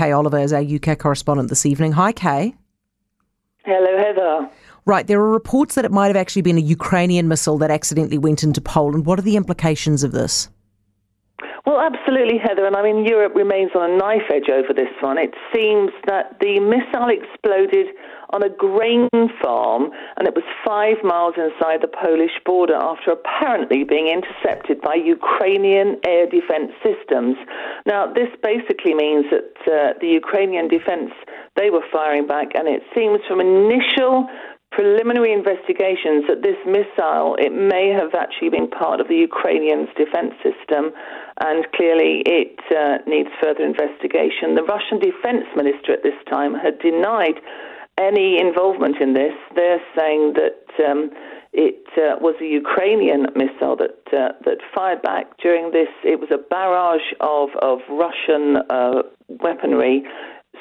Kay Oliver is our UK correspondent this evening. Hi, Kay. Hello, Heather. Right, there are reports that it might have actually been a Ukrainian missile that accidentally went into Poland. What are the implications of this? Well, absolutely, Heather. And I mean, Europe remains on a knife edge over this one. It seems that the missile exploded on a grain farm and it was five miles inside the Polish border after apparently being intercepted by Ukrainian air defense systems. Now, this basically means that uh, the Ukrainian defense, they were firing back, and it seems from initial preliminary investigations that this missile it may have actually been part of the Ukrainians' defense system, and clearly it uh, needs further investigation. The Russian defense minister at this time had denied any involvement in this. They're saying that. Um, it uh, was a Ukrainian missile that uh, that fired back during this. It was a barrage of of Russian uh, weaponry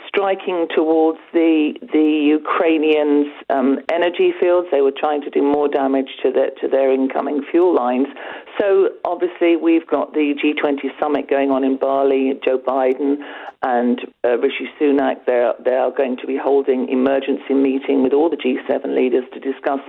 striking towards the the Ukrainians' um, energy fields. They were trying to do more damage to their to their incoming fuel lines. So obviously, we've got the G20 summit going on in Bali. Joe Biden and uh, Rishi Sunak they are, they are going to be holding emergency meeting with all the G7 leaders to discuss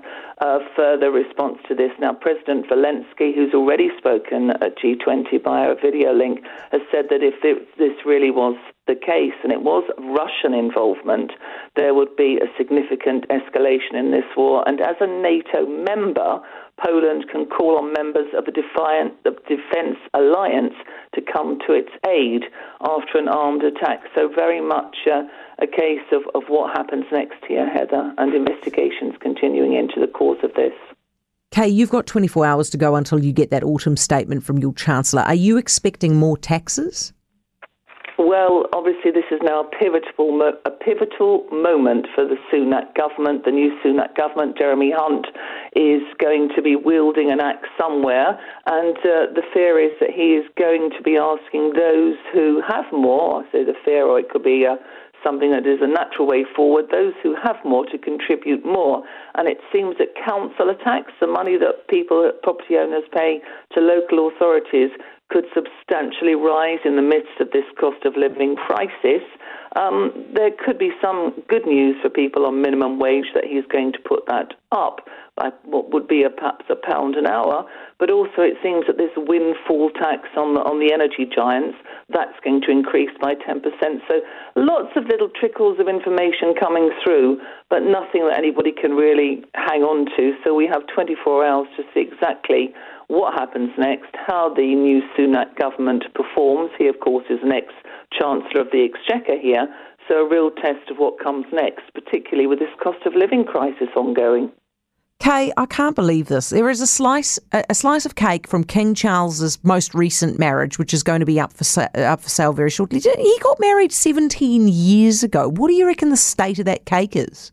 uh, further response to this. Now, President Zelensky, who's already spoken at G20 via a video link, has said that if this really was the case and it was Russian involvement, there would be a significant escalation in this war. And as a NATO member, Poland can call on members of the Defiant, the Defence Alliance to come to its aid after an armed attack. So, very much uh, a case of, of what happens next here, Heather, and investigations continuing into the cause of this. Kay, you've got 24 hours to go until you get that autumn statement from your Chancellor. Are you expecting more taxes? Well, obviously, this is now a pivotal, a pivotal moment for the Sunak government. The new Sunak government, Jeremy Hunt, is going to be wielding an axe somewhere, and uh, the fear is that he is going to be asking those who have more. Say the fear, or it could be a something that is a natural way forward, those who have more to contribute more. And it seems that council tax, the money that people, property owners pay to local authorities, could substantially rise in the midst of this cost of living crisis. Um, there could be some good news for people on minimum wage that he's going to put that up by what would be a, perhaps a pound an hour. But also, it seems that this windfall tax on the, on the energy giants that's going to increase by 10%. So lots of little trickles of information coming through, but nothing that anybody can really hang on to. So we have 24 hours to see exactly what happens next, how the new Sunak government performs. He, of course, is an ex Chancellor of the Exchequer here, so a real test of what comes next, particularly with this cost of living crisis ongoing. Kay, I can't believe this. There is a slice, a slice of cake from King Charles's most recent marriage, which is going to be up for sa- uh, up for sale very shortly. He got married 17 years ago. What do you reckon the state of that cake is?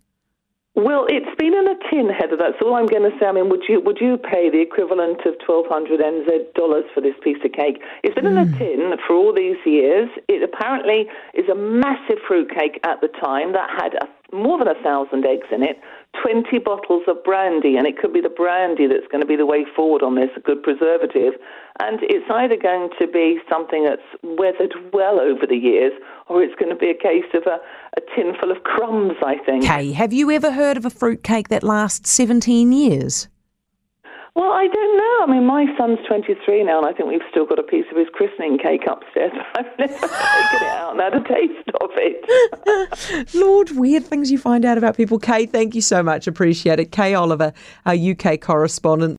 Well, it's been in a tin, Heather. That's all I'm going to say. I mean, would you would you pay the equivalent of 1,200 NZ dollars for this piece of cake? It's been mm. in a hmm. tin for all these years. It apparently is a massive fruit cake at the time that had a, more than a thousand eggs in it. 20 bottles of brandy, and it could be the brandy that's going to be the way forward on this, a good preservative. And it's either going to be something that's weathered well over the years, or it's going to be a case of a, a tin full of crumbs, I think. Kay, have you ever heard of a fruit cake that lasts 17 years? Well, I don't know. I mean, my son's 23 now, and I think we've still got a piece of his christening cake upstairs. I've never taken it out and had a taste of it. Lord, weird things you find out about people. Kay, thank you so much. Appreciate it. Kay Oliver, our UK correspondent.